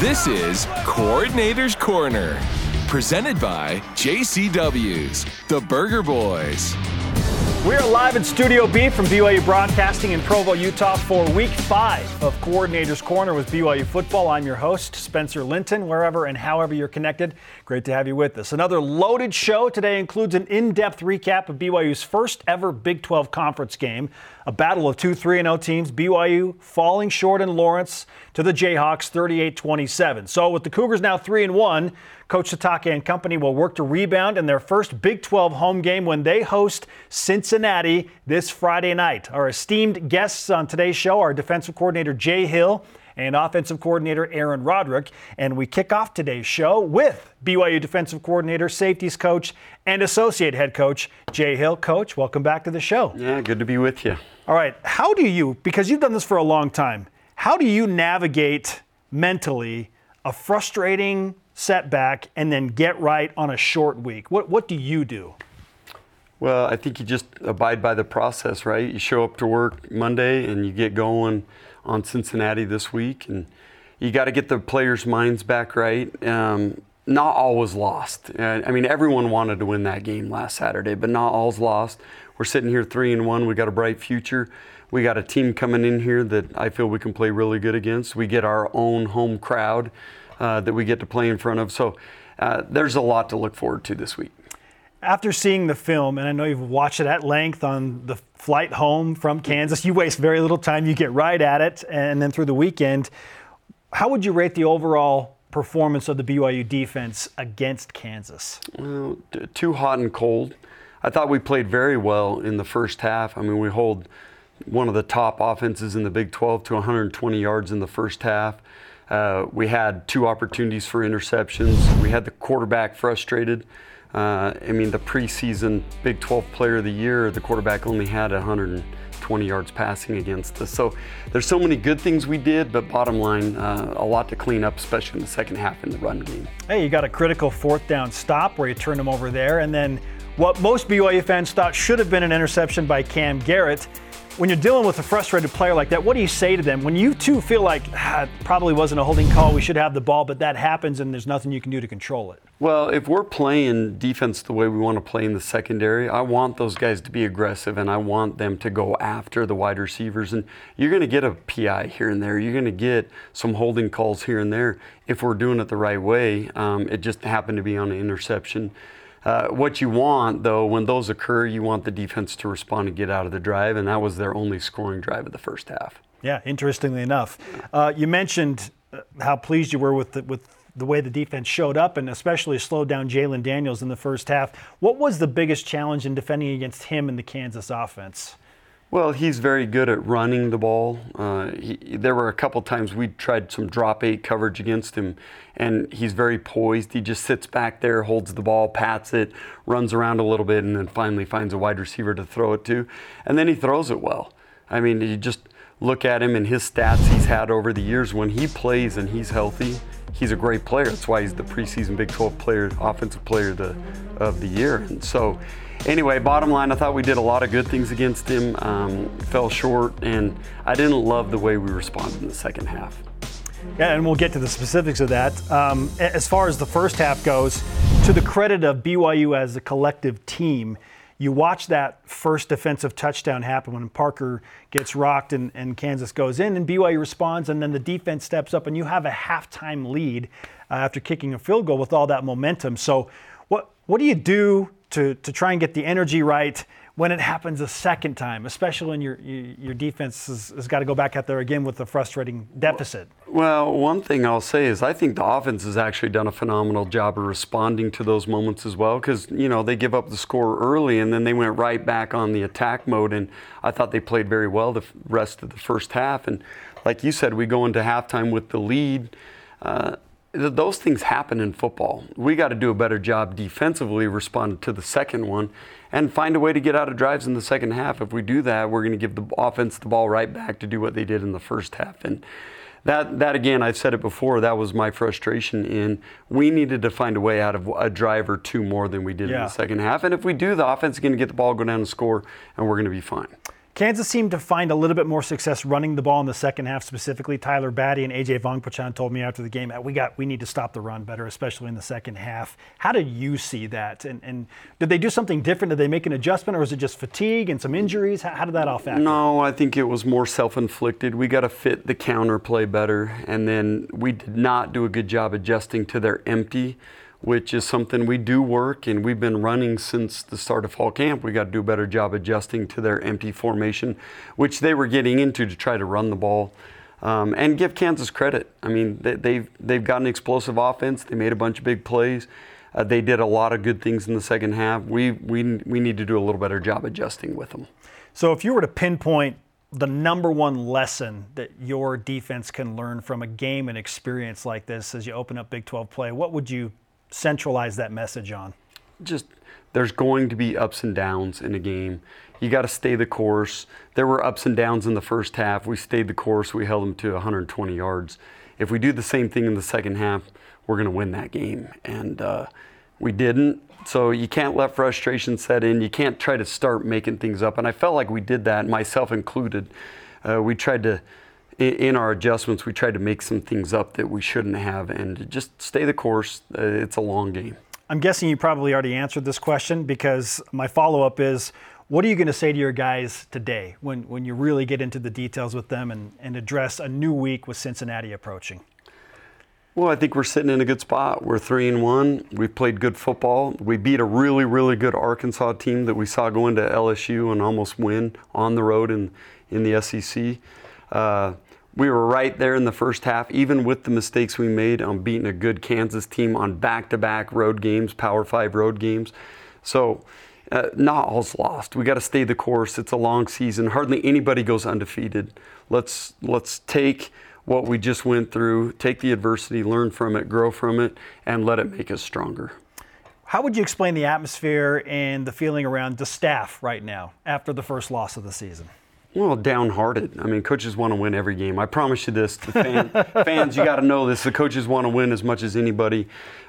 This is Coordinator's Corner, presented by JCW's, the Burger Boys. We are live in Studio B from BYU Broadcasting in Provo, Utah for week five of Coordinator's Corner with BYU Football. I'm your host, Spencer Linton, wherever and however you're connected. Great to have you with us. Another loaded show today includes an in depth recap of BYU's first ever Big 12 conference game, a battle of two 3 0 teams, BYU falling short in Lawrence to the Jayhawks 38 27. So, with the Cougars now 3 and 1, Coach Sitake and company will work to rebound in their first Big 12 home game when they host Cincinnati this Friday night. Our esteemed guests on today's show are defensive coordinator Jay Hill and offensive coordinator Aaron Roderick. And we kick off today's show with BYU defensive coordinator, safeties coach, and associate head coach Jay Hill. Coach, welcome back to the show. Yeah, good to be with you. All right, how do you, because you've done this for a long time, how do you navigate mentally a frustrating setback and then get right on a short week? What, what do you do? Well, I think you just abide by the process, right? You show up to work Monday and you get going on Cincinnati this week, and you got to get the players' minds back right. Um, not all was lost. Uh, I mean, everyone wanted to win that game last Saturday, but not all's lost. We're sitting here three and one. We got a bright future. We got a team coming in here that I feel we can play really good against. We get our own home crowd uh, that we get to play in front of. So uh, there's a lot to look forward to this week. After seeing the film, and I know you've watched it at length on the flight home from Kansas, you waste very little time. You get right at it, and then through the weekend, how would you rate the overall performance of the BYU defense against Kansas? Well, too hot and cold. I thought we played very well in the first half. I mean, we hold one of the top offenses in the Big 12 to 120 yards in the first half. Uh, we had two opportunities for interceptions. We had the quarterback frustrated. Uh, I mean, the preseason Big 12 Player of the Year, the quarterback only had 120 yards passing against us. So there's so many good things we did, but bottom line, uh, a lot to clean up, especially in the second half in the run game. Hey, you got a critical fourth down stop where you turned them over there, and then what most BYU fans thought should have been an interception by Cam Garrett when you're dealing with a frustrated player like that, what do you say to them when you too feel like ah, probably wasn't a holding call, we should have the ball, but that happens and there's nothing you can do to control it? Well, if we're playing defense the way we want to play in the secondary, I want those guys to be aggressive and I want them to go after the wide receivers. And you're going to get a PI here and there. You're going to get some holding calls here and there if we're doing it the right way. Um, it just happened to be on an interception. Uh, what you want, though, when those occur, you want the defense to respond and get out of the drive, and that was their only scoring drive of the first half. Yeah, interestingly enough, uh, you mentioned uh, how pleased you were with the, with the way the defense showed up, and especially slowed down Jalon Daniels in the first half. What was the biggest challenge in defending against him in the Kansas offense? Well, he's very good at running the ball. Uh, he, there were a couple times we tried some drop eight coverage against him, and he's very poised. He just sits back there, holds the ball, pats it, runs around a little bit, and then finally finds a wide receiver to throw it to. And then he throws it well. I mean, you just look at him and his stats he's had over the years. When he plays and he's healthy, he's a great player. That's why he's the preseason Big 12 player, offensive player of the, of the year. And so, anyway, bottom line, I thought we did a lot of good things against him. Um, fell short, and I didn't love the way we responded in the second half. Yeah, and we'll get to the specifics of that. Um, as far as the first half goes, to the credit of BYU as a collective team, you watch that first defensive touchdown happen when Parker gets rocked and, and Kansas goes in, and BYU responds, and then the defense steps up, and you have a halftime lead uh, after kicking a field goal with all that momentum. So, what what do you do to, to try and get the energy right when it happens a second time, especially when your your defense has, has got to go back out there again with a frustrating deficit? Well, one thing I'll say is I think the offense has actually done a phenomenal job of responding to those moments as well because, you know, they give up the score early and then they went right back on the attack mode. And I thought they played very well the rest of the first half. And like you said, we go into halftime with the lead. Uh, those things happen in football. We got to do a better job defensively responding to the second one and find a way to get out of drives in the second half. If we do that, we're going to give the offense the ball right back to do what they did in the first half. And that that again, I've said it before. That was my frustration. In we needed to find a way out of a drive or two more than we did Yeah. in the second half. And if we do, the offense is going to get the ball, go down and score, and we're going to be fine. Kansas seemed to find a little bit more success running the ball in the second half, specifically. Tyler Batty and AJ Vongphachanh told me after the game, that we got we need to stop the run better, especially in the second half. How did you see that? And, and did they do something different? Did they make an adjustment, or was it just fatigue and some injuries? How, how did that all factor? No, I think it was more self-inflicted. We got to fit the counter play better, and then we did not do a good job adjusting to their empty, which is something we do work, and we've been running since the start of fall camp. We got to do a better job adjusting to their empty formation, which they were getting into to try to run the ball. Um, and give Kansas credit. I mean, they, they've they've got an explosive offense. They made a bunch of big plays. Uh, they did a lot of good things in the second half. We we we need to do a little better job adjusting with them. So, if you were to pinpoint the number one lesson that your defense can learn from a game and experience like this as you open up Big 12 play, what would you centralize that message on? just there's going to be ups and downs in a game. You got to stay the course. There were ups and downs in the first half. We stayed the course. We held them to 120 yards. If we do the same thing in the second half, we're going to win that game. And uh, we didn't. So you can't let frustration set in. You can't try to start making things up. And I felt like we did that, myself included. Uh, we tried to, in our adjustments, we tried to make some things up that we shouldn't have. And just stay the course. Uh, it's a long game. I'm guessing you probably already answered this question because my follow up is what are you going to say to your guys today when, when you really get into the details with them and, and address a new week with Cincinnati approaching? Well, I think we're sitting in a good spot. We're three and one. We've played good football. We beat a really, really good Arkansas team that we saw go into LSU and almost win on the road in in the SEC. Uh, we were right there in the first half, even with the mistakes we made on beating a good Kansas team on back-to-back road games, Power Five road games. So. Uh, not all's lost. We got to stay the course. It's a long season. Hardly anybody goes undefeated. Let's let's take what we just went through, take the adversity, learn from it, grow from it, and let it make us stronger. How would you explain the atmosphere and the feeling around the staff right now after the first loss of the season? Well, downhearted. I mean, coaches want to win every game. I promise you this. The fan, fans, you got to know this. The coaches want to win as much as anybody.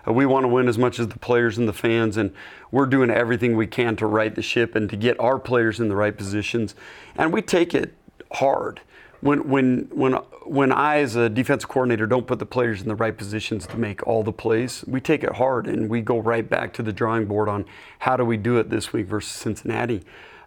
Uh, we want to win as much as the players and the fans, and we're doing everything we can to right the ship and to get our players in the right positions. And we take it hard. When, when, when, when I, as a defensive coordinator, don't put the players in the right positions to make all the plays, we take it hard and we go right back to the drawing board on how do we do it this week versus Cincinnati.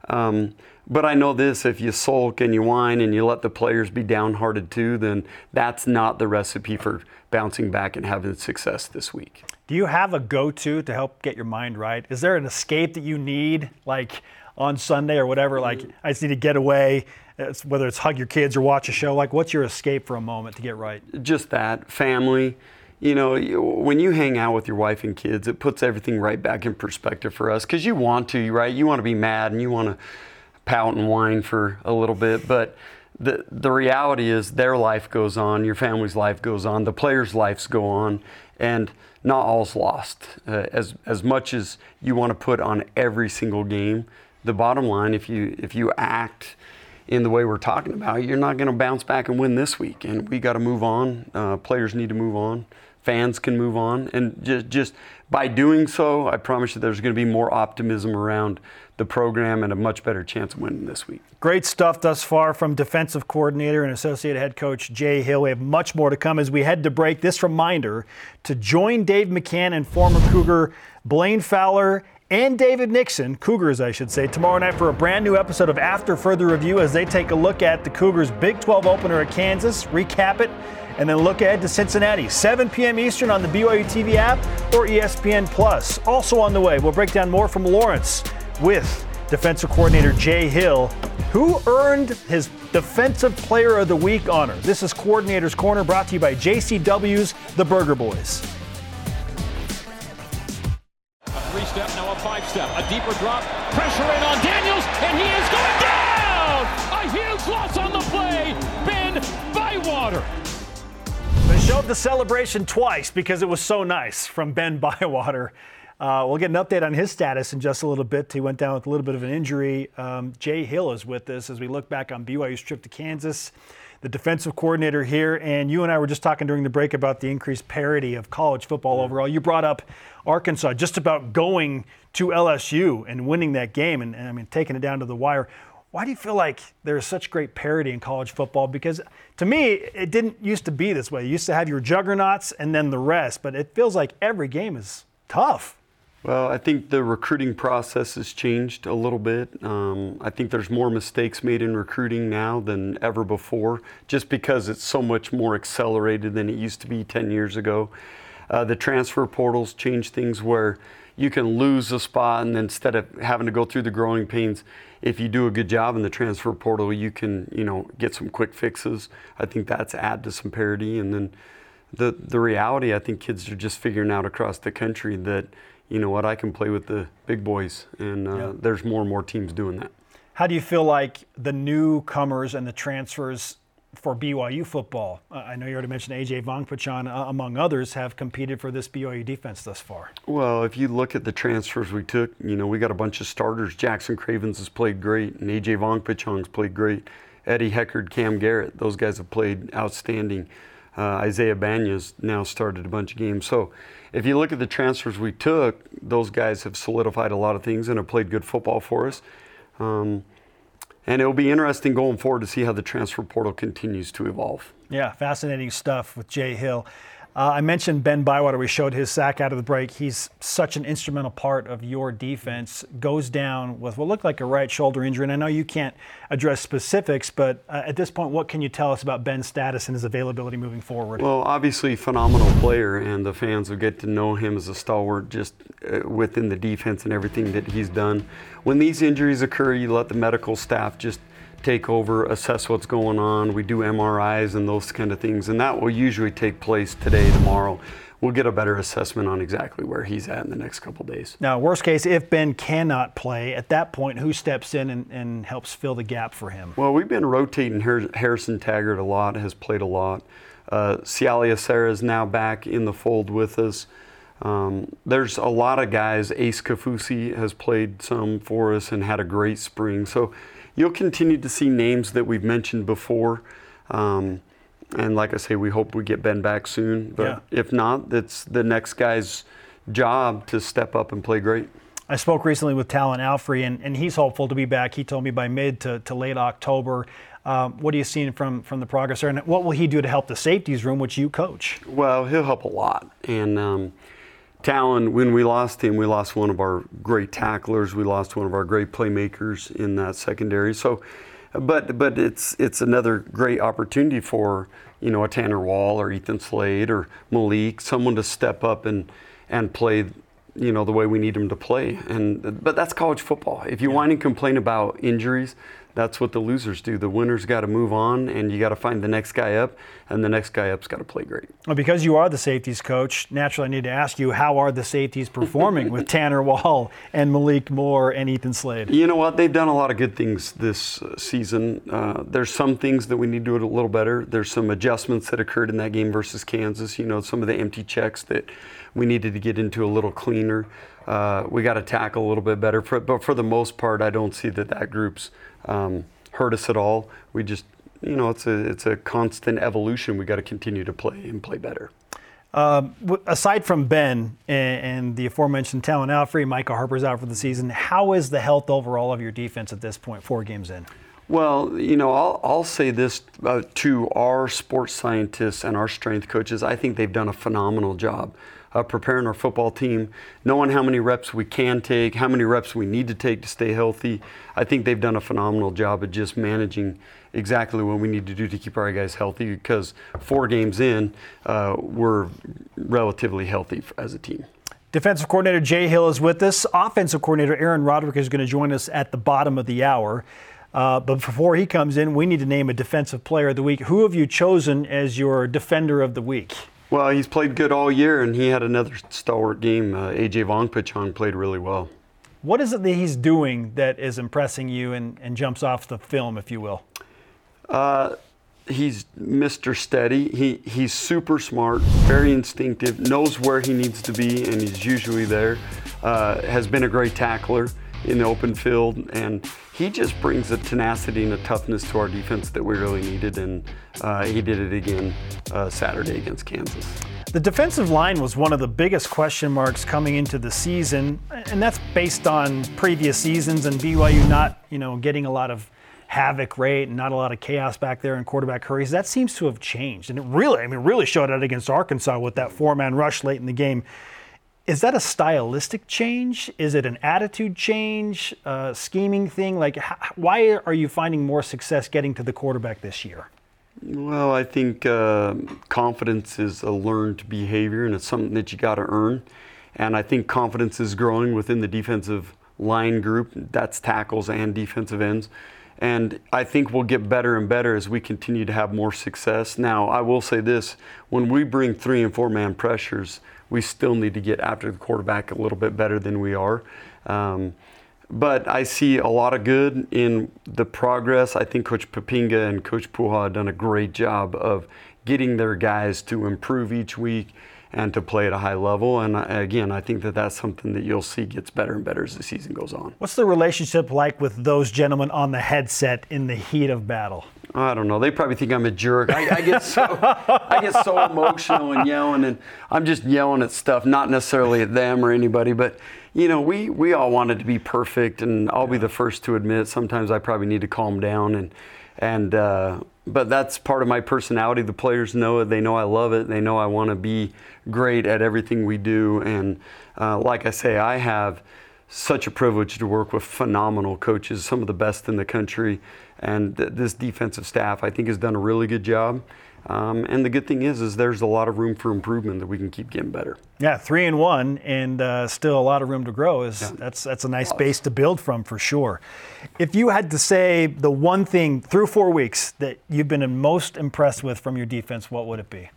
Um, but I know this if you sulk and you whine and you let the players be downhearted too, then that's not the recipe for bouncing back and having success this week. Do you have a go to to help get your mind right? Is there an escape that you need, like on Sunday or whatever? Like, I just need to get away, it's, whether it's hug your kids or watch a show. Like, what's your escape for a moment to get right? Just that, family. You know, you- when you hang out with your wife and kids, it puts everything right back in perspective for us because you want to, right? You want to be mad and you want to pout and whine for a little bit, but the the reality is their life goes on, your family's life goes on, the players' lives go on, and not all's lost. Uh, as as much as you want to put on every single game, the bottom line, if you if you act in the way we're talking about, you're not going to bounce back and win this week, and we got to move on. Uh, players need to move on. Fans can move on, and just just by doing so, I promise you, there's going to be more optimism around the program and a much better chance of winning this week. Great stuff thus far from defensive coordinator and associate head coach Jay Hill. We have much more to come as we head to break. This reminder to join Dave McCann and former Cougar Blaine Fowler and David Nixon, Cougars, I should say, tomorrow night for a brand new episode of After Further Review as they take a look at the Cougars' Big 12 opener at Kansas, recap it, and then look ahead to Cincinnati, 7 p.m. Eastern on the BYU TV app or ESPN Plus. Also on the way, we'll break down more from Lawrence with defensive coordinator Jay Hill, who earned his Defensive Player of the Week honor. This is Coordinator's Corner brought to you by JCW's The Burger Boys. A three step, now a five step. A deeper drop. Pressure in on Daniels, and he is going down! A huge loss on the play. Ben Bywater. They showed the celebration twice because it was so nice from Ben Bywater. Uh, we'll get an update on his status in just a little bit. He went down with a little bit of an injury. Um, Jay Hill is with us as we look back on BYU's trip to Kansas. the defensive coordinator here. And you and I were just talking during the break about the increased parity of college football overall. You brought up Arkansas just about going to LSU and winning that game and, and I mean, taking it down to the wire. Why do you feel like there's such great parity in college football? Because to me, it didn't used to be this way. You used to have your juggernauts and then the rest, but it feels like every game is tough. Well, I think the recruiting process has changed a little bit. Um, I think there's more mistakes made in recruiting now than ever before, just because it's so much more accelerated than it used to be 10 years ago. Uh, the transfer portals change things where you can lose a spot, and instead of having to go through the growing pains, if you do a good job in the transfer portal, you can you know get some quick fixes. I think that's add to some parity, and then the the reality I think kids are just figuring out across the country that you know what, I can play with the big boys, and uh, there's more and more teams doing that. How do you feel like the newcomers and the transfers for BYU football? Uh, I know you already mentioned AJ Vongphachanh, uh, among others, have competed for this BYU defense thus far. Well, if you look at the transfers we took, you know, we got a bunch of starters. Jackson Cravens has played great, and AJ Vongphachanh's played great. Eddie Heckard, Cam Garrett, those guys have played outstanding. Uh, Isaiah Bagnah's now started a bunch of games. So if you look at the transfers we took, those guys have solidified a lot of things and have played good football for us. Um, and it'll be interesting going forward to see how the transfer portal continues to evolve. Yeah, fascinating stuff with Jay Hill. Uh, I mentioned Ben Bywater. We showed his sack out of the break. He's such an instrumental part of your defense. Goes down with what looked like a right shoulder injury. And I know you can't address specifics, but uh, at this point, what can you tell us about Ben's status and his availability moving forward? Well, obviously, phenomenal player, and the fans will get to know him as a stalwart just uh, within the defense and everything that he's done. When these injuries occur, you let the medical staff just – take over, assess what's going on. We do MRIs and those kind of things, and that will usually take place today, tomorrow. We'll get a better assessment on exactly where he's at in the next couple days. Now, worst case, if Ben cannot play, at that point, who steps in and, and helps fill the gap for him? Well, we've been rotating Harrison Taggart a lot, has played a lot. Uh, Siale Esera is now back in the fold with us. Um, there's a lot of guys. Ace Kaufusi has played some for us and had a great spring. So you'll continue to see names that we've mentioned before. Um, and like I say, we hope we get Ben back soon. But yeah. if not, it's the next guy's job to step up and play great. I spoke recently with Talan Alfrey, and, and he's hopeful to be back. He told me by mid to, to late October. Um, what are you seeing from, from the progress there? And what will he do to help the safeties room, which you coach? Well, he'll help a lot. And um, Talan, when we lost him, we lost one of our great tacklers. We lost one of our great playmakers in that secondary. So, but but it's it's another great opportunity for you know a Tanner Wall or Ethan Slade or Malik, someone to step up and and play you know the way we need them to play. And but that's college football. If you yeah. whine and complain about injuries, that's what the losers do. The winners got to move on, and you got to find the next guy up, and the next guy up's got to play great. Well, because you are the safeties coach, naturally I need to ask you, how are the safeties performing with Tanner Wall and Malik Moore and Ethan Slade? You know what? They've done a lot of good things this uh, season. Uh, there's some things that we need to do a little better. There's some adjustments that occurred in that game versus Kansas. You know, some of the empty checks that we needed to get into a little cleaner. Uh, we got to tackle a little bit better. For, but for the most part, I don't see that that group's um, hurt us at all. We just, you know, it's a it's a constant evolution. We got to continue to play and play better. Um, aside from Ben and, and, the aforementioned Talan Alfrey, Micah Harper's out for the season. How is the health overall of your defense at this point, four games in? Well, you know, I'll, I'll say this uh, to our sports scientists and our strength coaches. I think they've done a phenomenal job uh, preparing our football team, knowing how many reps we can take, how many reps we need to take to stay healthy. I think they've done a phenomenal job of just managing exactly what we need to do to keep our guys healthy because four games in, uh, we're relatively healthy as a team. Defensive coordinator Jay Hill is with us. Offensive coordinator Aaron Roderick is going to join us at the bottom of the hour. Uh, but before he comes in, we need to name a defensive player of the week. Who have you chosen as your defender of the week? Well, he's played good all year, and he had another stalwart game. Uh, AJ Vongphachanh played really well. What is it that he's doing that is impressing you and, and jumps off the film, if you will? Uh, he's Mr. Steady. He, he's super smart, very instinctive, knows where he needs to be, and he's usually there. Uh, has been a great tackler in the open field, and he just brings a tenacity and a toughness to our defense that we really needed, and uh, he did it again uh, Saturday against Kansas. The defensive line was one of the biggest question marks coming into the season, and that's based on previous seasons and BYU not, you know, getting a lot of havoc rate and not a lot of chaos back there in quarterback hurries. That seems to have changed, and it really, I mean, really showed out against Arkansas with that four-man rush late in the game. Is that a stylistic change? Is it an attitude change, scheming thing? Like, why are you finding more success getting to the quarterback this year? Well, I think uh, confidence is a learned behavior and it's something that you got to earn. And I think confidence is growing within the defensive line group. That's tackles and defensive ends. And I think we'll get better and better as we continue to have more success. Now, I will say this when we bring three and four man pressures, we still need to get after the quarterback a little bit better than we are. Um, but I see a lot of good in the progress. I think Coach Poppinga and Coach Po'uha have done a great job of getting their guys to improve each week and to play at a high level. And again, I think that that's something that you'll see gets better and better as the season goes on. What's the relationship like with those gentlemen on the headset in the heat of battle? I don't know. They probably think I'm a jerk. I, I get so I get so emotional and yelling, and I'm just yelling at stuff, not necessarily at them or anybody, but you know, we we all wanted to be perfect, and I'll be the first to admit sometimes I probably need to calm down and and uh, but that's part of my personality. The players know it. They know I love it. They know I want to be great at everything we do. And uh, like I say, I have such a privilege to work with phenomenal coaches, some of the best in the country. And th- this defensive staff, I think, has done a really good job. Um, and the good thing is, is there's a lot of room for improvement that we can keep getting better. Yeah, three and one, and uh, still a lot of room to grow. Is yeah. that's that's a nice base to build from for sure. If you had to say the one thing through four weeks that you've been most impressed with from your defense, what would it be?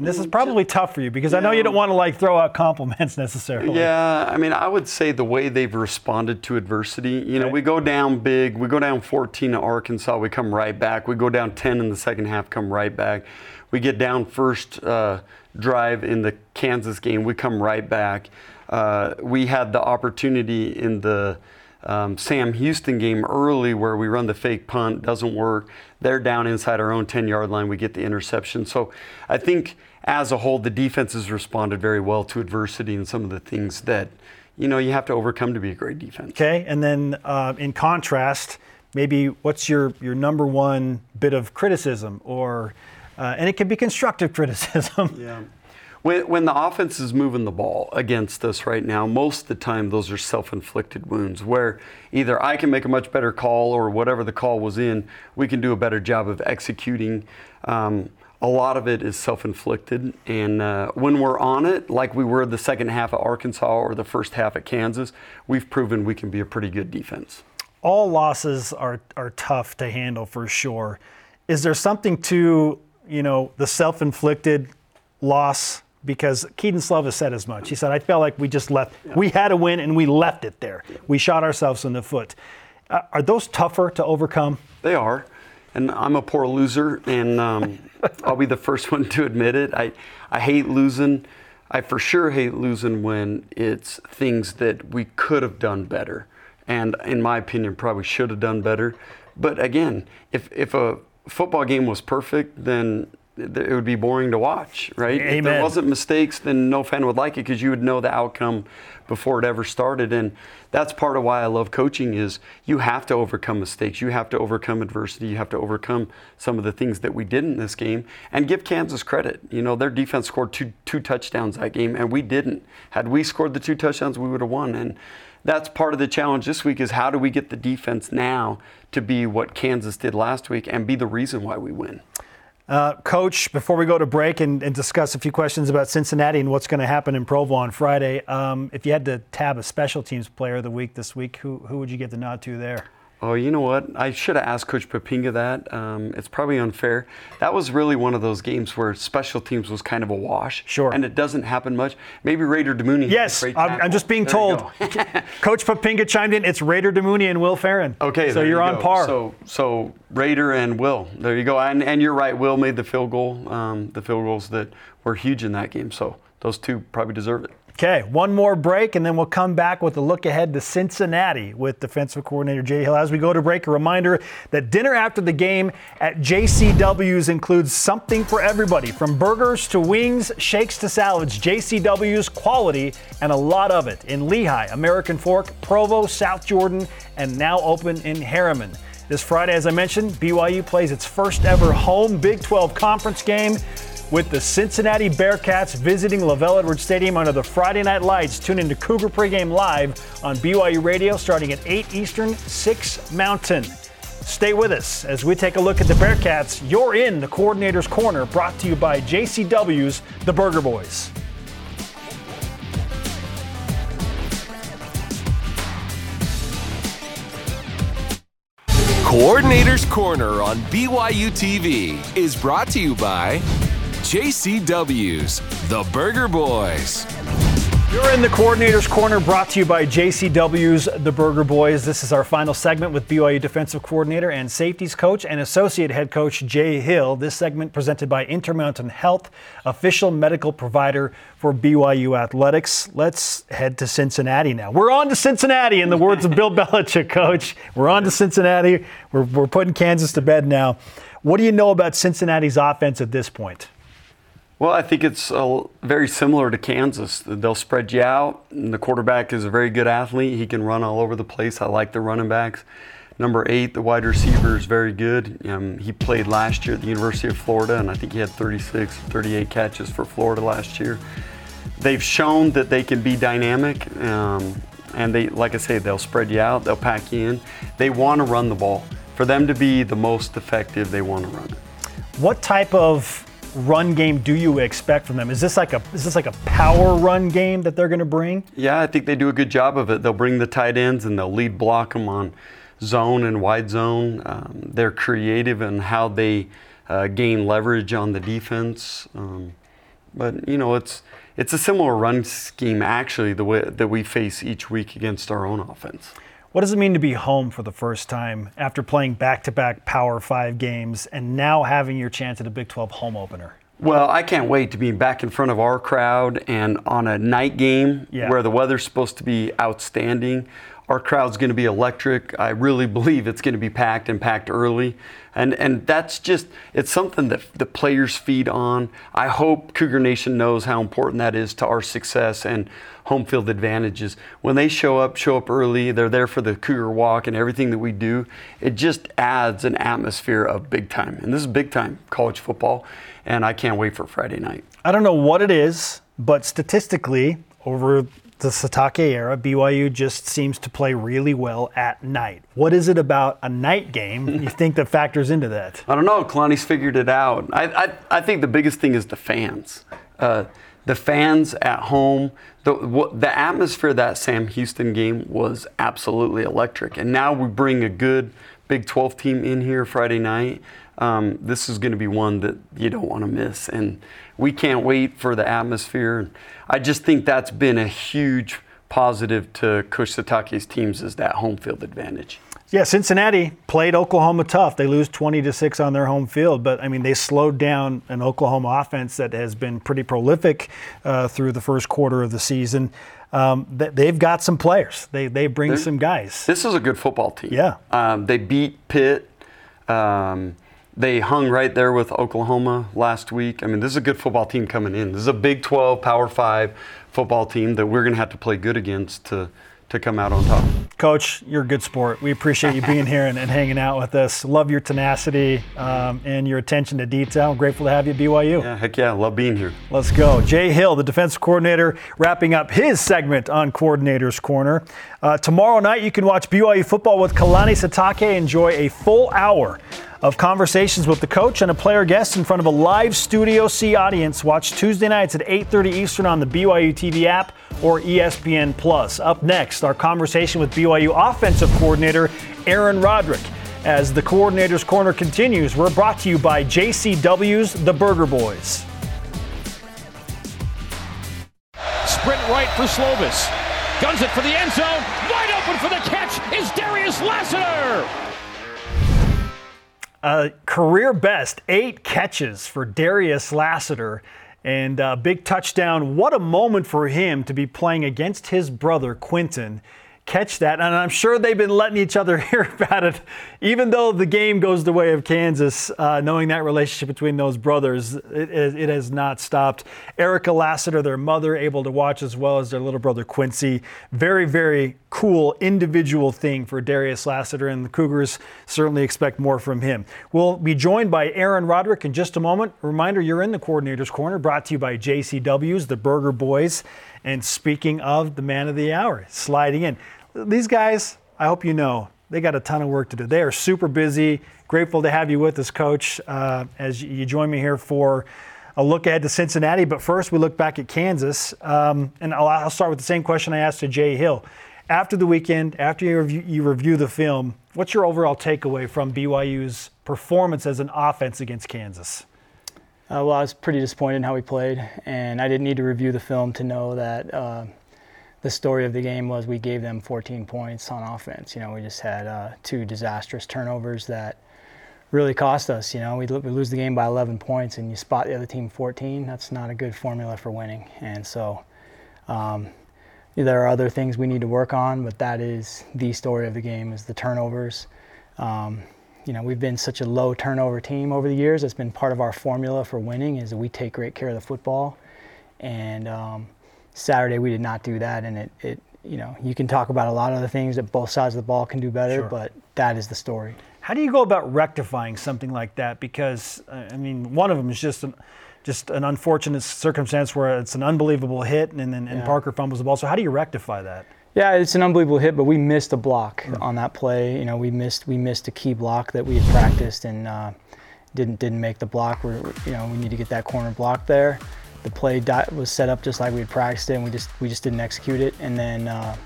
This is probably tough for you because I know you don't want to like throw out compliments necessarily. Yeah, I mean, I would say the way they've responded to adversity. You know, we go down big, we go down 14 to Arkansas, we come right back. We go down 10 in the second half, come right back. We get down first uh, drive in the Kansas game, we come right back. Uh, we had the opportunity in the um, Sam Houston game early where we run the fake punt, doesn't work. They're down inside our own 10 yard line, we get the interception. So I think as a whole, the defense has responded very well to adversity and some of the things that you know you have to overcome to be a great defense. Okay, and then uh, in contrast, maybe what's your your number one bit of criticism, or uh, and it can be constructive criticism. Yeah. When, when the offense is moving the ball against us right now, most of the time those are self inflicted wounds where either I can make a much better call or whatever the call was in, we can do a better job of executing. Um, a lot of it is self-inflicted and uh, when we're on it like we were the second half at arkansas or the first half at kansas we've proven we can be a pretty good defense all losses are, are tough to handle for sure is there something to you know the self-inflicted loss because Kedon Slovis said as much. He said, I felt like we just left, yeah. we had a win and we left it there. We shot ourselves in the foot. Uh, are those tougher to overcome? They are and I'm a poor loser, and um, I'll be the first one to admit it. I, I hate losing. I for sure hate losing when it's things that we could have done better, and in my opinion, probably should have done better. But again, if if a football game was perfect, then it would be boring to watch, right? Amen. If there wasn't mistakes, then no fan would like it because you would know the outcome before it ever started. And that's part of why I love coaching is you have to overcome mistakes. You have to overcome adversity. You have to overcome some of the things that we did in this game and give Kansas credit. You know, their defense scored two, two touchdowns that game and we didn't. Had we scored the two touchdowns, we would have won. And that's part of the challenge this week is how do we get the defense now to be what Kansas did last week and be the reason why we win? Uh, Coach, before we go to break and, and, discuss a few questions about Cincinnati and what's going to happen in Provo on Friday, um, if you had to tab a special teams player of the week this week, who, who would you get the nod to there? Oh, you know what? I should have asked Coach Poppinga that. Um, it's probably unfair. That was really one of those games where special teams was kind of a wash. Sure. And it doesn't happen much. Maybe Raider Damuni. Yes, I'm, I'm, just being there told. Coach Poppinga chimed in. It's Raider Damuni and Will Ferrin. Okay, so you're you on go. par. So, so Raider and Will. There you go. And, and you're right. Will made the field goal. Um, the field goals that were huge in that game. So those two probably deserve it. Okay, one more break, and then we'll come back with a look ahead to Cincinnati with defensive coordinator Jay Hill. As we go to break, a reminder that dinner after the game at JCW's includes something for everybody from burgers to wings, shakes to salads. JCW's quality and a lot of it in Lehi, American Fork, Provo, South Jordan, and now open in Herriman. This Friday, as I mentioned, BYU plays its first ever home Big 12 conference game with the Cincinnati Bearcats visiting LaVell Edwards Stadium under the Friday Night Lights. Tune into Cougar Pregame Live on BYU Radio starting at 8 Eastern, 6 Mountain. Stay with us as we take a look at the Bearcats. You're in the Coordinator's Corner, brought to you by JCW's The Burger Boys. Coordinator's Corner on BYU TV is brought to you by JCW's The Burger Boys. You're in the Coordinator's Corner brought to you by JCW's The Burger Boys. This is our final segment with BYU defensive coordinator and safeties coach and associate head coach Jay Hill. This segment presented by Intermountain Health, official medical provider for BYU athletics. Let's head to Cincinnati now. We're on to Cincinnati, in the words of Bill Belichick, coach. We're on to Cincinnati. We're, we're putting Kansas to bed now. What do you know about Cincinnati's offense at this point? Well, I think it's uh, very similar to Kansas. They'll spread you out. And the quarterback is a very good athlete. He can run all over the place. I like the running backs. Number eight, the wide receiver, is very good. Um, he played last year at the University of Florida, and I think he had 36, 38 catches for Florida last year. They've shown that they can be dynamic, um, and they, like I say, they'll spread you out, they'll pack you in. They want to run the ball. For them to be the most effective, they want to run it. What type of run game do you expect from them? Is this like a is this like a power run game that they're going to bring? Yeah, I think they do a good job of it. They'll bring the tight ends and they'll lead block them on zone and wide zone. Um, they're creative in how they uh, gain leverage on the defense. Um, but you know, it's it's a similar run scheme actually the way that we face each week against our own offense. What does it mean to be home for the first time after playing back to back Power Five games and now having your chance at a Big 12 home opener? Well, I can't wait to be back in front of our crowd and on a night game yeah. where the weather's supposed to be outstanding. Our crowd's going to be electric. I really believe it's going to be packed and packed early. And, and that's just, it's something that the players feed on. I hope Cougar Nation knows how important that is to our success and home field advantages. When they show up, show up early, they're there for the Cougar Walk and everything that we do, it just adds an atmosphere of big time. And this is big time college football, and I can't wait for Friday night. I don't know what it is, but statistically, over the Sitake era, BYU just seems to play really well at night. What is it about a night game you think that factors into that? I don't know. Kalani's figured it out. I, I, I think the biggest thing is the fans. Uh, the fans at home, the, the atmosphere that Sam Houston game was absolutely electric. And now we bring a good Big 12 team in here Friday night. Um, this is going to be one that you don't want to miss. And we can't wait for the atmosphere. I just think that's been a huge positive to Coach teams is that home field advantage. Yeah, Cincinnati played Oklahoma tough. They lose 20 to 6 on their home field, but I mean, they slowed down an Oklahoma offense that has been pretty prolific uh, through the first quarter of the season. Um, they've got some players. They, they bring They're, some guys. This is a good football team. Yeah. Um, they beat Pitt. Um, they hung right there with Oklahoma last week. I mean, this is a good football team coming in. This is a Big 12, Power 5 football team that we're going to have to play good against to – to come out on top. Coach, you're a good sport. We appreciate you being here and, and, hanging out with us. Love your tenacity um, and your attention to detail. I'm grateful to have you at BYU. Yeah, heck yeah, love being here. Let's go. Jay Hill, the defensive coordinator, wrapping up his segment on Coordinator's Corner. Uh, tomorrow night, you can watch BYU football with Kalani Sitake. Enjoy a full hour of conversations with the coach and a player guest in front of a live Studio C audience. Watch Tuesday nights at 8:30 Eastern on the BYU TV app or ESPN Plus. Up next, our conversation with BYU offensive coordinator Aaron Roderick. As the coordinator's corner continues, we're brought to you by JCW's The Burger Boys. Sprint right for Slovis. Guns it for the end zone. Wide open for the catch is Darius Lassiter. A career best eight catches for Darius Lassiter And uh, big touchdown. What a moment for him to be playing against his brother, Kwinton catch that. And I'm sure they've been letting each other hear about it, even though the game goes the way of Kansas. Uh, knowing that relationship between those brothers, it, it, has not stopped. Erica Lassiter, their mother, able to watch as well as their little brother Quincy. Very, very cool individual thing for Darius Lassiter, and the Cougars certainly expect more from him. We'll be joined by Aaron Roderick in just a moment. Reminder, you're in the coordinator's corner, brought to you by JCW's, the Burger Boys. And speaking of the man of the hour, sliding in these guys, I hope you know, they got a ton of work to do. They are super busy. Grateful to have you with us, Coach, uh, as you join me here for a look ahead to Cincinnati. But first, we look back at Kansas. Um, and I'll, I'll, start with the same question I asked to Jay Hill. After the weekend, after you review, you review the film, what's your overall takeaway from BYU's performance as an offense against Kansas? Uh, well, I was pretty disappointed in how we played, and I didn't need to review the film to know that uh, the story of the game was we gave them 14 points on offense. You know, we just had uh, two disastrous turnovers that really cost us. You know, we, lose the game by 11 points and you spot the other team 14. That's not a good formula for winning. And so um, there are other things we need to work on, but that is the story of the game is the turnovers. Um, you know, we've been such a low turnover team over the years. It's been part of our formula for winning is that we take great care of the football. And um, Saturday we did not do that, and it, it you know you can talk about a lot of the things that both sides of the ball can do better, sure. but that is the story. How do you go about rectifying something like that? Because I mean, one of them is just an, just an unfortunate circumstance where it's an unbelievable hit, and then yeah. Parker fumbles the ball. So how do you rectify that? Yeah, it's an unbelievable hit, but we missed a block mm-hmm. on that play. You know, we missed we missed a key block that we had practiced and uh, didn't didn't make the block. We're, you know, we need to get that corner block there the play was set up just like we had practiced it, and we just we just didn't execute it. And then, uh,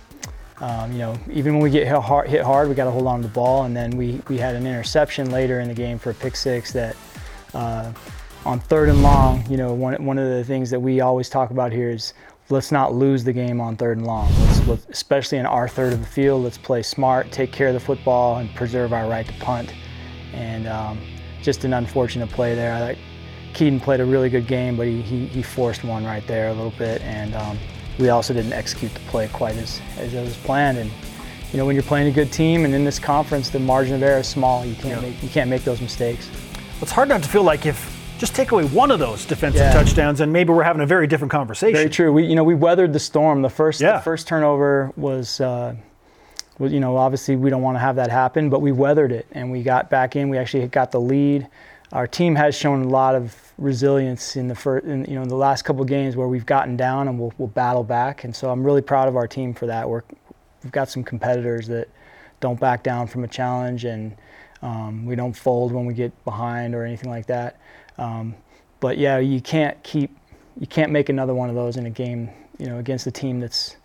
um, you know, even when we get hit hard, hit hard we got to hold on to the ball. And then we we had an interception later in the game for a pick six that. Uh, on third and long, you know, one, one of the things that we always talk about here is let's not lose the game on third and long. Let's, let's, especially in our third of the field, let's play smart, take care of the football, and preserve our right to punt. And um, just an unfortunate play there. I, Kedon played a really good game, but he, he, he forced one right there a little bit, and um, we also didn't execute the play quite as, as it was planned. And you know, when you're playing a good team and in this conference, the margin of error is small. You can't yeah. make you can't make those mistakes. It's hard not to feel like if just take away one of those defensive yeah. touchdowns, and maybe we're having a very different conversation. Very true. We you know we weathered the storm. The first yeah. the first turnover was. Uh, you know, obviously we don't want to have that happen, but we weathered it and we got back in. We actually got the lead our team has shown a lot of resilience in the first, in, you know, in the last couple games where we've gotten down and we'll, we'll battle back. And so I'm really proud of our team for that. We're, we've got some competitors that don't back down from a challenge and um, we don't fold when we get behind or anything like that. Um, but yeah, you can't keep, you can't make another one of those in a game, you know, against a team that's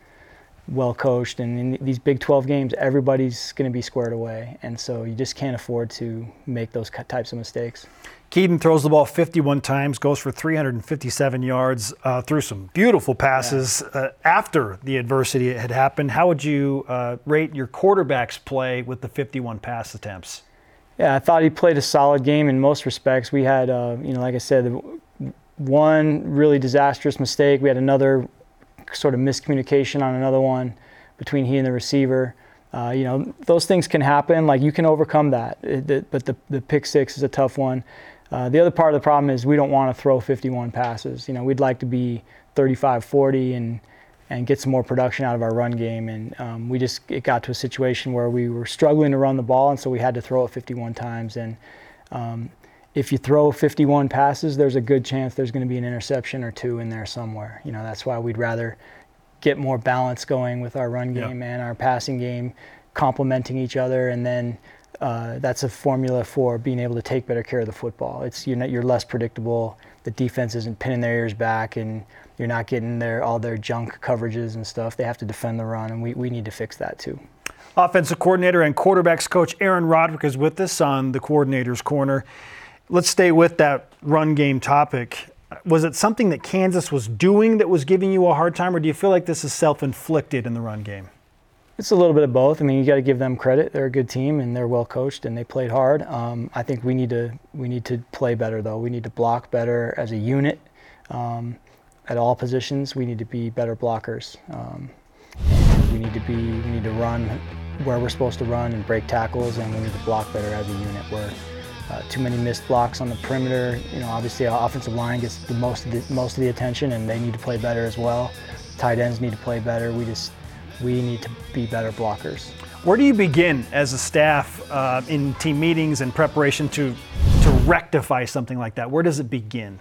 well coached. And in these Big 12 games, everybody's going to be squared away. And so you just can't afford to make those types of mistakes. Kedon throws the ball 51 times, goes for 357 yards, uh, through some beautiful passes yeah. uh, after the adversity had happened. How would you uh, rate your quarterback's play with the 51 pass attempts? Yeah, I thought he played a solid game in most respects. We had, uh, you know, like I said, one really disastrous mistake. We had another sort of miscommunication on another one between he and the receiver. Uh, you know, those things can happen. Like you can overcome that. It, it, but the, the pick six is a tough one. Uh, the other part of the problem is we don't want to throw 51 passes. You know, we'd like to be 35, 40 and and get some more production out of our run game. And um, we just it got to a situation where we were struggling to run the ball, and so we had to throw it 51 times. And um, if you throw 51 passes, there's a good chance there's going to be an interception or two in there somewhere. You know, that's why we'd rather get more balance going with our run game and our passing game, complementing each other, and then uh, that's a formula for being able to take better care of the football. It's you're, not, you're less predictable. The defense isn't pinning their ears back, and you're not getting their all their junk coverages and stuff. They have to defend the run, and we, we need to fix that too. Offensive coordinator and quarterbacks coach Aaron Roderick is with us on the coordinator's corner. Let's stay with that run game topic. Was it something that Kansas was doing that was giving you a hard time, or do you feel like this is self inflicted in the run game? It's a little bit of both. I mean, you got to give them credit. They're a good team and they're well coached and they played hard. Um, I think we need to we need to play better though. We need to block better as a unit. um, at all positions, we need to be better blockers. Um, we need to be we need to run where we're supposed to run and break tackles, and we need to block better as a unit. Where uh, too many missed blocks on the perimeter. You know, obviously our offensive line gets the most of the, most of the attention, and they need to play better as well. Tight ends need to play better. We just we need to be better blockers. Where do you begin as a staff uh, in team meetings and preparation to to rectify something like that? Where does it begin?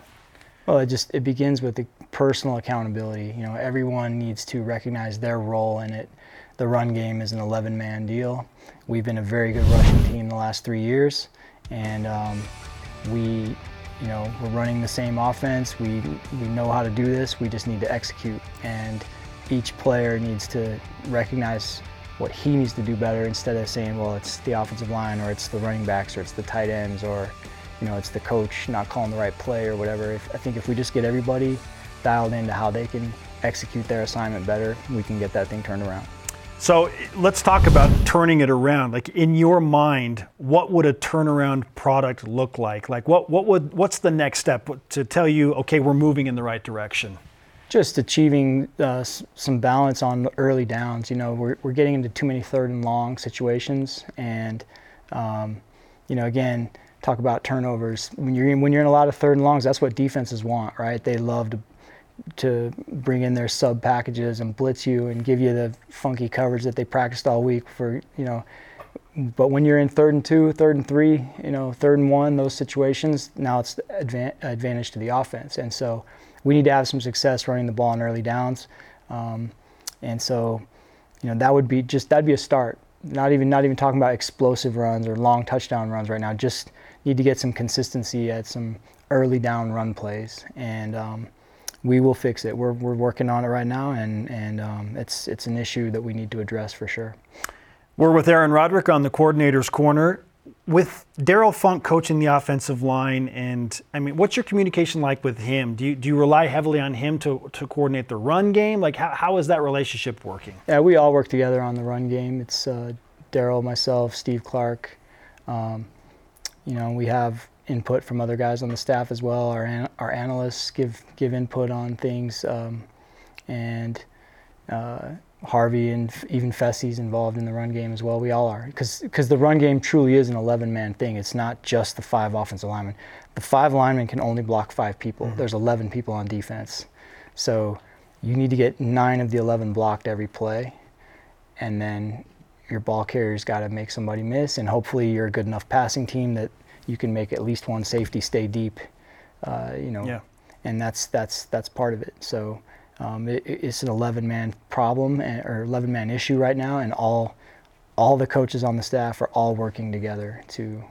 Well, it just it begins with the personal accountability. You know, everyone needs to recognize their role in it. The run game is an 11-man deal. We've been a very good rushing team the last three years, and um, we, you know, we're running the same offense. We we know how to do this. We just need to execute, and each player needs to recognize what he needs to do better instead of saying, well, it's the offensive line or it's the running backs or it's the tight ends or you know, it's the coach not calling the right play or whatever. If, I think if we just get everybody dialed into how they can execute their assignment better, we can get that thing turned around. So let's talk about turning it around. Like in your mind, what would a turnaround product look like? Like what what would what's the next step to tell you okay we're moving in the right direction? Just achieving uh, some balance on early downs. You know, we're we're getting into too many third and long situations, and um, you know, again, talk about turnovers. When you're in, when you're in a lot of third and longs, that's what defenses want, right? They love to to bring in their sub packages and blitz you and give you the funky coverage that they practiced all week for you know. But when you're in third and two, third and three, you know, third and one, those situations, now it's advan- advantage to the offense. And so we need to have some success running the ball in early downs. Um, and so, you know, that would be just that'd be a start. Not even not even talking about explosive runs or long touchdown runs right now. Just need to get some consistency at some early down run plays, and um, we will fix it. We're, we're working on it right now, and, and um, it's, it's an issue that we need to address for sure. We're with Aaron Roderick on the coordinator's corner. With Darrell Funk coaching the offensive line, and I mean, what's your communication like with him? Do you, do you rely heavily on him to, to coordinate the run game? Like, how, how is that relationship working? Yeah, we all work together on the run game. It's uh, Darrell, myself, Steve Clark. Um, you know, we have input from other guys on the staff as well. Our an, our analysts give give input on things, um, and uh, Harvey and even Fesi's involved in the run game as well. We all are because because the run game truly is an 11 man thing. It's not just the five offensive linemen. The five linemen can only block five people. Mm-hmm. There's 11 people on defense, so you need to get nine of the 11 blocked every play, and then your ball carrier's got to make somebody miss, and hopefully you're a good enough passing team that you can make at least one safety stay deep. Uh, you know, yeah. and that's that's that's part of it. So um, it, it's an 11-man problem and, or 11-man issue right now, and all all the coaches on the staff are all working together to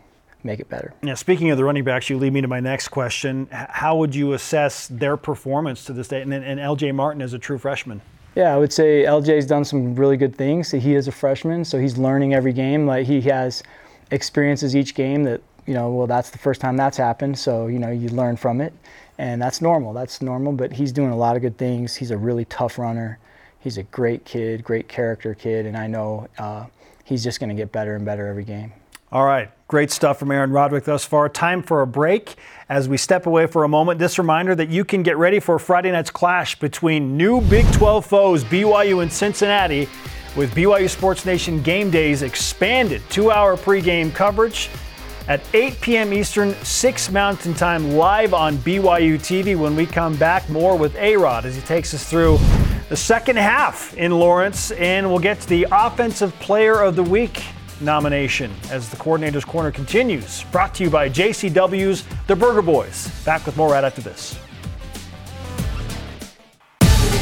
make it better. Yeah. Speaking of the running backs, you lead me to my next question. How would you assess their performance to this day? And, and L.J. Martin is a true freshman. Yeah, I would say LJ's done some really good things. He is a freshman, so he's learning every game. Like he has experiences each game that you know, well, that's the first time that's happened, so you know, you learn from it, and that's normal. That's normal. But he's doing a lot of good things. He's a really tough runner. He's a great kid, great character kid, and I know uh, he's just going to get better and better every game. All right, great stuff from Aaron Roderick thus far. Time for a break. As we step away for a moment, this reminder that you can get ready for Friday night's clash between new Big 12 foes BYU and Cincinnati with BYU Sports Nation Game Days expanded two hour pregame coverage at 8 p.m. Eastern, 6 Mountain Time, live on BYU TV. When we come back, more with A Rod as he takes us through the second half in Lawrence, and we'll get to the Offensive Player of the Week nomination as the Coordinator's Corner continues. Brought to you by JCW's The Burger Boys. Back with more right after this.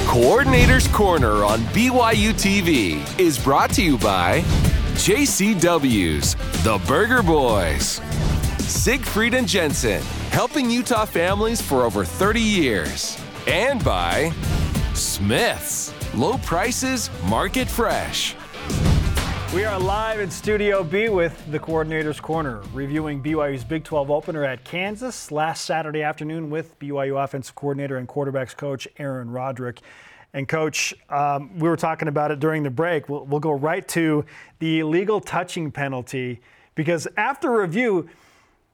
Coordinator's Corner on BYU TV is brought to you by JCW's The Burger Boys. Siegfried and Jensen, helping Utah families for over 30 years. And by Smith's, low prices, market fresh. We are live in Studio B with the Coordinator's Corner, reviewing BYU's Big 12 opener at Kansas last Saturday afternoon with BYU offensive coordinator and quarterbacks coach Aaron Roderick. And, Coach, um, we were talking about it during the break. We'll, we'll, go right to the illegal touching penalty because after review,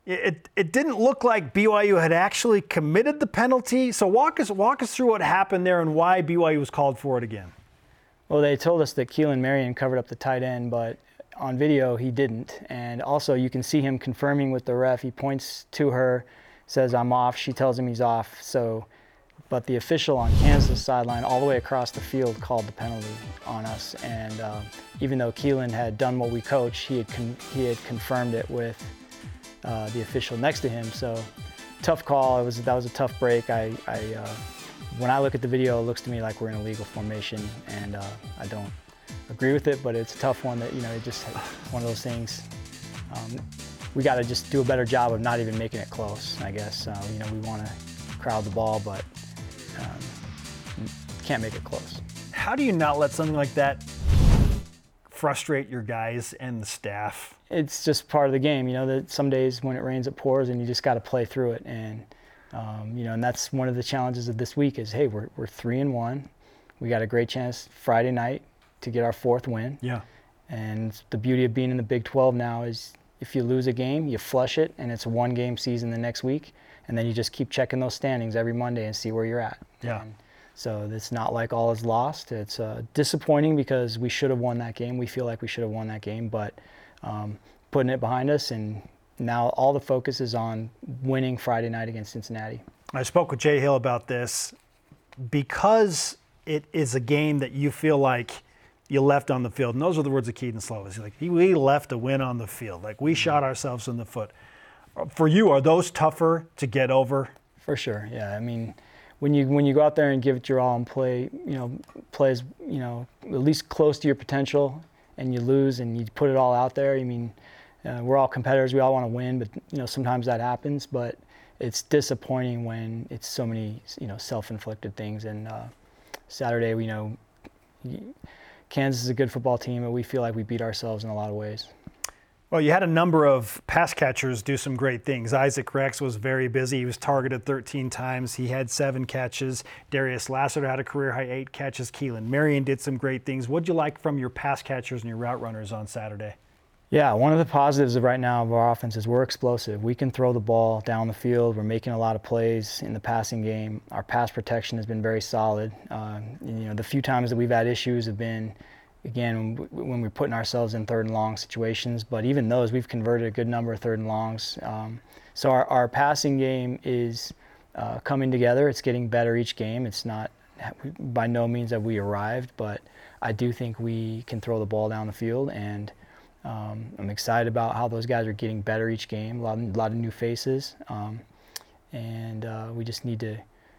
it, it didn't look like BYU had actually committed the penalty. So walk us walk us through what happened there and why BYU was called for it again. Well, they told us that Keelan Marion covered up the tight end, but on video he didn't. And also you can see him confirming with the ref. He points to her, says I'm off. She tells him he's off. So, but the official on Kansas sideline all the way across the field called the penalty on us. And uh, even though Keelan had done what we coached, he had con- he had confirmed it with uh, the official next to him. So tough call. It was that was a tough break. I, I uh, when I look at the video, it looks to me like we're in a legal formation, and uh, I don't agree with it. But it's a tough one that you know it just one of those things. Um, we got to just do a better job of not even making it close. I guess uh, you know we want to crowd the ball, but um, can't make it close. How do you not let something like that frustrate your guys and the staff? It's just part of the game, you know. That some days when it rains, it pours, and you just got to play through it. And um, you know, and that's one of the challenges of this week is, hey, we're we're three and one. We got a great chance Friday night to get our fourth win. Yeah. And the beauty of being in the Big 12 now is if you lose a game, you flush it, and it's a one game season the next week, and then you just keep checking those standings every Monday and see where you're at. Yeah. And so it's not like all is lost. It's uh, disappointing because we should have won that game. We feel like we should have won that game, but um, putting it behind us, and now all the focus is on winning Friday night against Cincinnati. I spoke with Jay Hill about this because it is a game that you feel like you left on the field. And those are the words of Kedon Slovis. He's like, we left a win on the field. Like we shot ourselves in the foot. For you, are those tougher to get over? For sure, yeah. I mean, when you when you go out there and give it your all and play, you know, plays, you know, at least close to your potential, and you lose and you put it all out there. I mean, uh, we're all competitors. We all want to win, but you know, sometimes that happens. But it's disappointing when it's so many, you know, self-inflicted things. And uh, Saturday, you know. Kansas is a good football team, and we feel like we beat ourselves in a lot of ways. Well, you had a number of pass catchers do some great things. Isaac Rex was very busy. He was targeted 13 times. He had seven catches. Darius Lassiter had a career high eight catches. Keelan Marion did some great things. What'd you like from your pass catchers and your route runners on Saturday? Yeah, one of the positives of right now of our offense is we're explosive. We can throw the ball down the field. We're making a lot of plays in the passing game. Our pass protection has been very solid. Uh, you know, the few times that we've had issues have been, again, when we're putting ourselves in third and long situations. But even those, we've converted a good number of third and longs. Um, so our, our passing game is uh, coming together. It's getting better each game. It's not by no means that we arrived, but I do think we can throw the ball down the field and um, I'm excited about how those guys are getting better each game. A lot, a lot of new faces, um, and uh, we just need to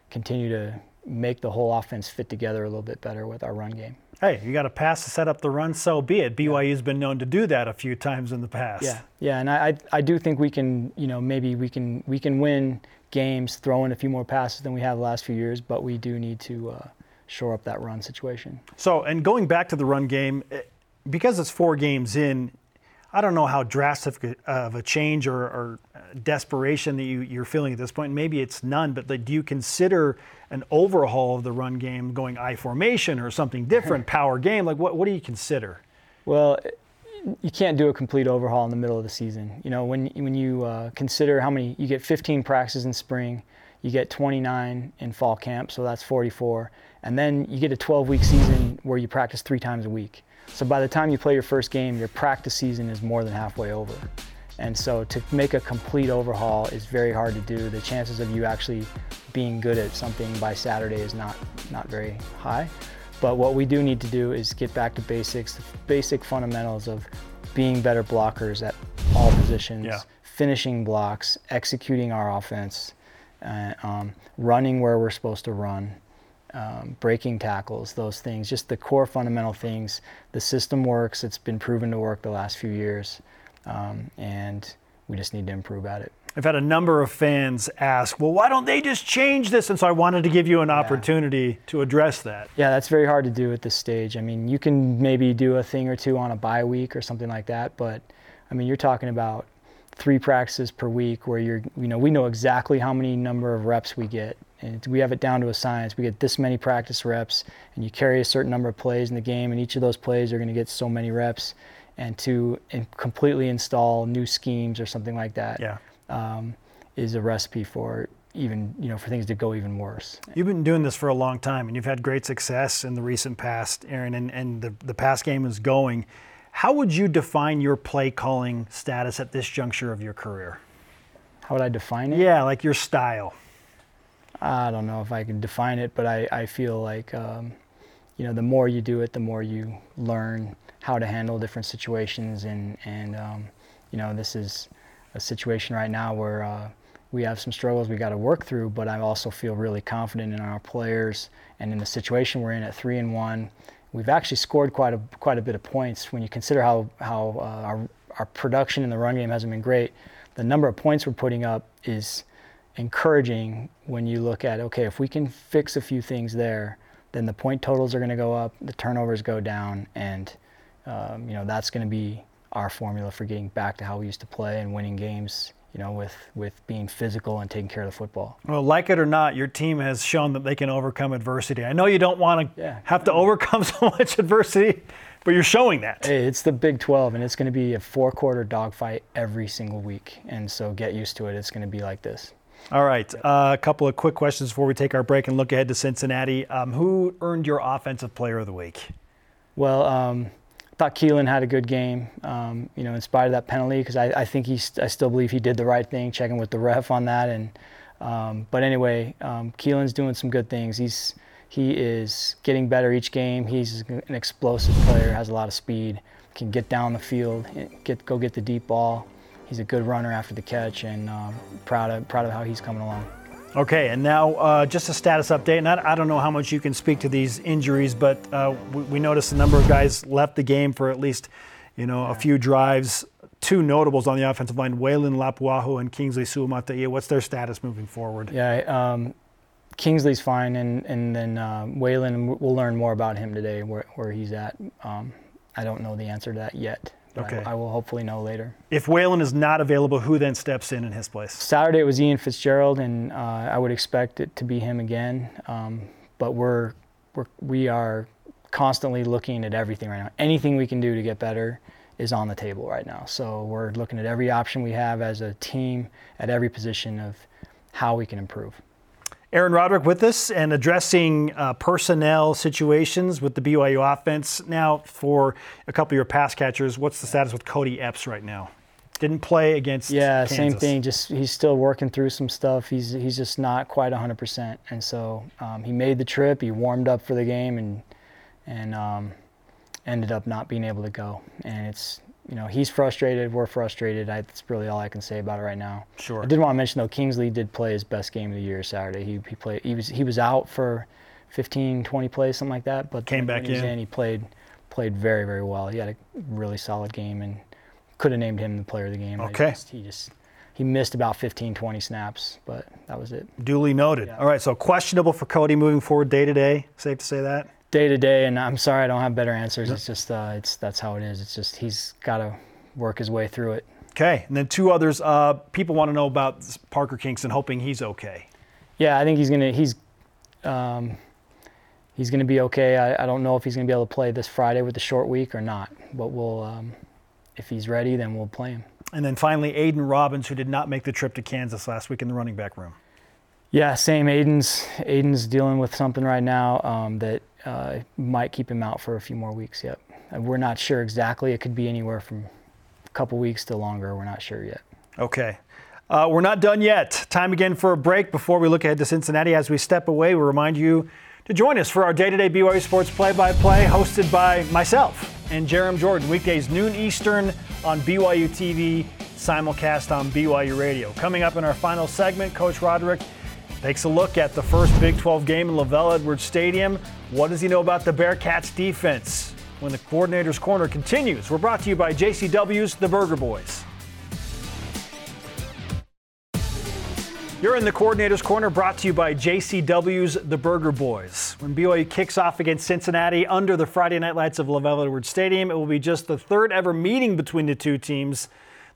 continue to make the whole offense fit together a little bit better with our run game. Hey, you got to pass to set up the run, so be it. BYU's been known to do that a few times in the past. Yeah, yeah, and I, I do think we can, you know, maybe we can we can win games throwing a few more passes than we have the last few years, but we do need to uh, shore up that run situation. So, and going back to the run game, because it's four games in, I don't know how drastic of a change or, or desperation that you, are feeling at this point. Maybe it's none, but like, do you consider an overhaul of the run game going I formation or something different, power game? Like, what, what do you consider? Well, you can't do a complete overhaul in the middle of the season. You know, when, when you uh, consider how many, you get 15 practices in spring, you get 29 in fall camp, so that's 44. And then you get a 12 week season where you practice three times a week. So by the time you play your first game, your practice season is more than halfway over. And so to make a complete overhaul is very hard to do. The chances of you actually being good at something by Saturday is not, not very high. But what we do need to do is get back to basics, the basic fundamentals of being better blockers at all positions, yeah. finishing blocks, executing our offense, uh, um, running where we're supposed to run, um, breaking tackles, those things, just the core fundamental things. The system works. It's been proven to work the last few years, um, and we just need to improve at it. I've had a number of fans ask, well, why don't they just change this? And so I wanted to give you an opportunity to address that. Yeah, that's very hard to do at this stage. I mean, you can maybe do a thing or two on a bye week or something like that, but I mean, you're talking about three practices per week where you're, you know, we know exactly how many number of reps we get and we have it down to a science. We get this many practice reps, and you carry a certain number of plays in the game, and each of those plays are going to get so many reps. And to completely install new schemes or something like that, yeah. um, is a recipe for even you know for things to go even worse. You've been doing this for a long time, and you've had great success in the recent past, Aaron. And, and the the past game is going. How would you define your play calling status at this juncture of your career? How would I define it? Yeah, like your style. I don't know if I can define it, but I, I feel like um, you know the more you do it, the more you learn how to handle different situations, and and um, you know this is a situation right now where uh, we have some struggles we got to work through, but I also feel really confident in our players and in the situation we're in at three and one. We've actually scored quite a quite a bit of points when you consider how how uh, our our production in the run game hasn't been great. The number of points we're putting up is encouraging when you look at okay, if we can fix a few things there, then the point totals are going to go up, the turnovers go down, and um, you know that's going to be our formula for getting back to how we used to play and winning games. You know, with with being physical and taking care of the football. Well, like it or not, your team has shown that they can overcome adversity. I know you don't want to Yeah. have to overcome so much adversity, but you're showing that. Hey, it's the Big 12, and it's going to be a four-quarter dogfight every single week, and so get used to it. It's going to be like this. All right, uh, a couple of quick questions before we take our break and look ahead to Cincinnati. Um, who earned your Offensive Player of the Week? Well, um, thought Keelan had a good game, um, you know, in spite of that penalty, because I, I think he's, I still believe he did the right thing, checking with the ref on that. And um, but anyway, um, Keelan's doing some good things. He's he is getting better each game. He's an explosive player, has a lot of speed, can get down the field, get go get the deep ball. He's a good runner after the catch, and um, proud of proud of how he's coming along. Okay, and now uh, just a status update. And I, I don't know how much you can speak to these injuries, but uh, we, we noticed a number of guys left the game for at least, you know, a few drives. Two notables on the offensive line, Weylin Lapuaho and Kingsley Suamataia. What's their status moving forward? Yeah, um, Kingsley's fine, and and then uh, Waylon, we'll learn more about him today, where where he's at. Um, I don't know the answer to that yet. Okay. I, I will hopefully know later. If Weylin is not available, who then steps in in his place? Saturday it was Ian Fitzgerald, and uh, I would expect it to be him again. Um, but we're, we're we are constantly looking at everything right now. Anything we can do to get better is on the table right now. So we're looking at every option we have as a team at every position of how we can improve. Aaron Roderick with us and addressing uh, personnel situations with the BYU offense. Now, for a couple of your pass catchers, what's the status with Kody Epps right now? Didn't play against Yeah, same thing. Just he's still working through some stuff. He's he's just not quite 100%. And so um, he made the trip. He warmed up for the game and and um, ended up not being able to go. And it's you know he's frustrated. We're frustrated. I, that's really all I can say about it right now. Sure. I did want to mention though Kingsley did play his best game of the year Saturday. He he played. He was he was out for 15, 20 plays, something like that. But Came back he in. He played played very very well. He had a really solid game and could have named him the player of the game. Okay. just- he just he missed about 15, 20 snaps, but that was it. Duly noted. Yeah. All right, so questionable for Kody moving forward day to day. Safe to say that? Day to day, and I'm sorry I don't have better answers. It's just uh, it's that's how it is. It's just he's got to work his way through it. Okay, and then two others. Uh, people want to know about Parker Kingston, hoping he's okay. Yeah, I think he's gonna he's um, he's gonna be okay. I, I don't know if he's gonna be able to play this Friday with the short week or not, but we'll um, if he's ready, then we'll play him. And then finally, Aidan Robbins, who did not make the trip to Kansas last week in the running back room. Yeah, same. Aidan's Aidan's dealing with something right now um, that uh, might keep him out for a few more weeks. And we're not sure exactly. It could be anywhere from a couple weeks to longer. We're not sure yet. Okay. Uh, we're not done yet. Time again for a break before we look ahead to Cincinnati. As we step away, we remind you to join us for our day to day BYU Sports play by play, hosted by myself and Jarom Jordan, weekdays noon Eastern on BYU TV, simulcast on BYU Radio. Coming up in our final segment, Coach Roderick takes a look at the first Big 12 game in LaVell Edwards Stadium. What does he know about the Bearcats defense? When the coordinator's corner continues, we're brought to you by JCW's The Burger Boys. You're in the Coordinator's Corner brought to you by JCW's The Burger Boys. When BYU kicks off against Cincinnati under the Friday night lights of LaVell Edwards Stadium, it will be just the third ever meeting between the two teams.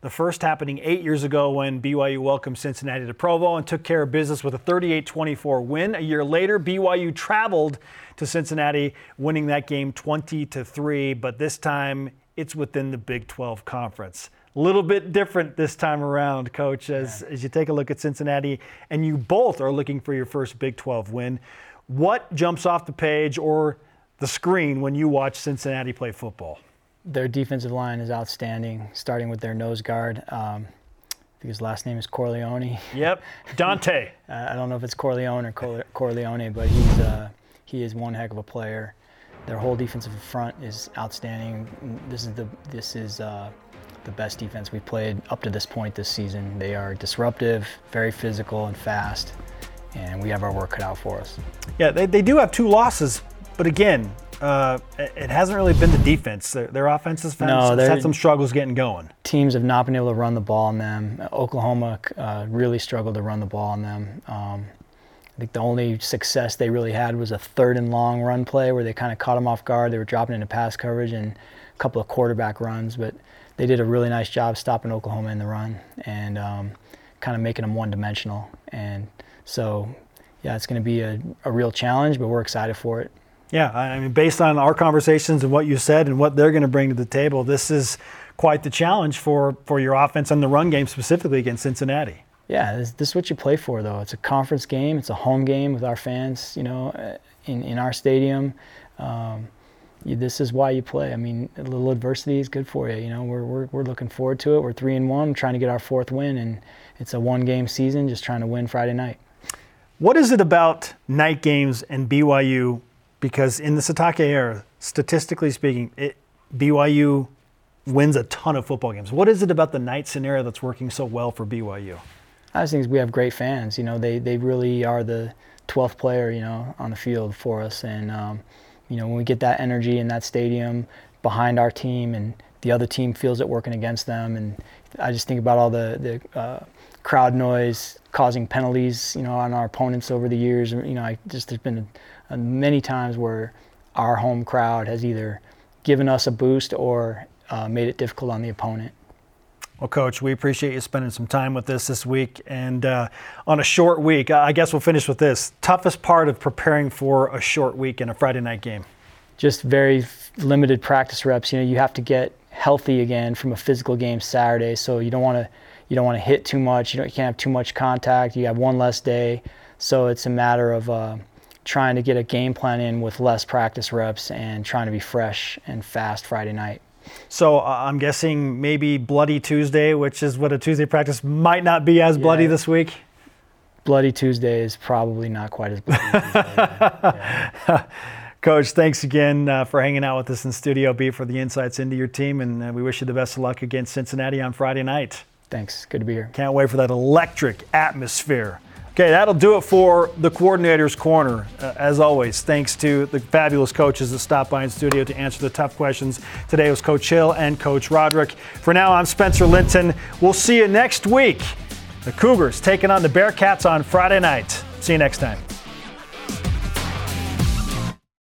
The first happening eight years ago when BYU welcomed Cincinnati to Provo and took care of business with a 38 24 win. A year later, BYU traveled to Cincinnati, winning that game 20 3, but this time it's within the Big 12 conference. A little bit different this time around, coach, as, yeah. as you take a look at Cincinnati and you both are looking for your first Big 12 win. What jumps off the page or the screen when you watch Cincinnati play football? Their defensive line is outstanding, starting with their nose guard. Um, I think his last name is Corleone. Yep, Dontay. I don't know if it's Corleone or Corleone, but he's uh, he is one heck of a player. Their whole defensive front is outstanding. This is the this is uh, the best defense we've played up to this point this season. They are disruptive, very physical and fast, and we have our work cut out for us. Yeah, they, they do have two losses, but again, uh, it hasn't really been the defense. Their, their offense has no, had some struggles getting going. Teams have not been able to run the ball on them. Oklahoma uh, really struggled to run the ball on them. Um, I think the only success they really had was a third and long run play where they kind of caught them off guard. They were dropping into pass coverage and a couple of quarterback runs, but they did a really nice job stopping Oklahoma in the run and um, kind of making them one dimensional. And so, yeah, it's going to be a, a real challenge, but we're excited for it. Yeah, I mean, based on our conversations and what you said and what they're going to bring to the table, this is quite the challenge for, for your offense and the run game specifically against Cincinnati. Yeah, this, this, is what you play for, though. It's a conference game. It's a home game with our fans, you know, uh, in, in our stadium. Um, you, this is why you play. I mean, a little adversity is good for you. You know, we're, we're, we're looking forward to it. We're three and one, trying to get our fourth win, and it's a one-game season, just trying to win Friday night. What is it about night games and BYU? Because in the Sitake era, statistically speaking, it, BYU wins a ton of football games. What is it about the night scenario that's working so well for BYU? I just think we have great fans. You know, they they really are the 12th player, you know, on the field for us. And um, you know, when we get that energy in that stadium behind our team, and the other team feels it working against them, and I just think about all the the uh, crowd noise causing penalties, you know, on our opponents over the years. You know, I just there's been a many times where our home crowd has either given us a boost or uh, made it difficult on the opponent. Well, Coach, we appreciate you spending some time with us this week. And uh, on a short week, I guess we'll finish with this. Toughest part of preparing for a short week in a Friday night game? Just very limited practice reps. You know, you have to get healthy again from a physical game Saturday. So you don't want to you don't want to hit too much. You, don't, you can't have too much contact. You have one less day. So it's a matter of uh, trying to get a game plan in with less practice reps and trying to be fresh and fast Friday night. So uh, I'm guessing maybe Bloody Tuesday, which is what a Tuesday practice might not be as yeah. bloody this week. Bloody Tuesday is probably not quite as bloody. yeah. Coach, thanks again uh, for hanging out with us in Studio B for the insights into your team, and uh, we wish you the best of luck against Cincinnati on Friday night. Thanks. Good to be here. Can't wait for that electric atmosphere. Okay, that'll do it for the Coordinator's Corner. Uh, as always, thanks to the fabulous coaches that stopped by in studio to answer the tough questions. Today was Coach Hill and Coach Roderick. For now, I'm Spencer Linton. We'll see you next week. The Cougars taking on the Bearcats on Friday night. See you next time.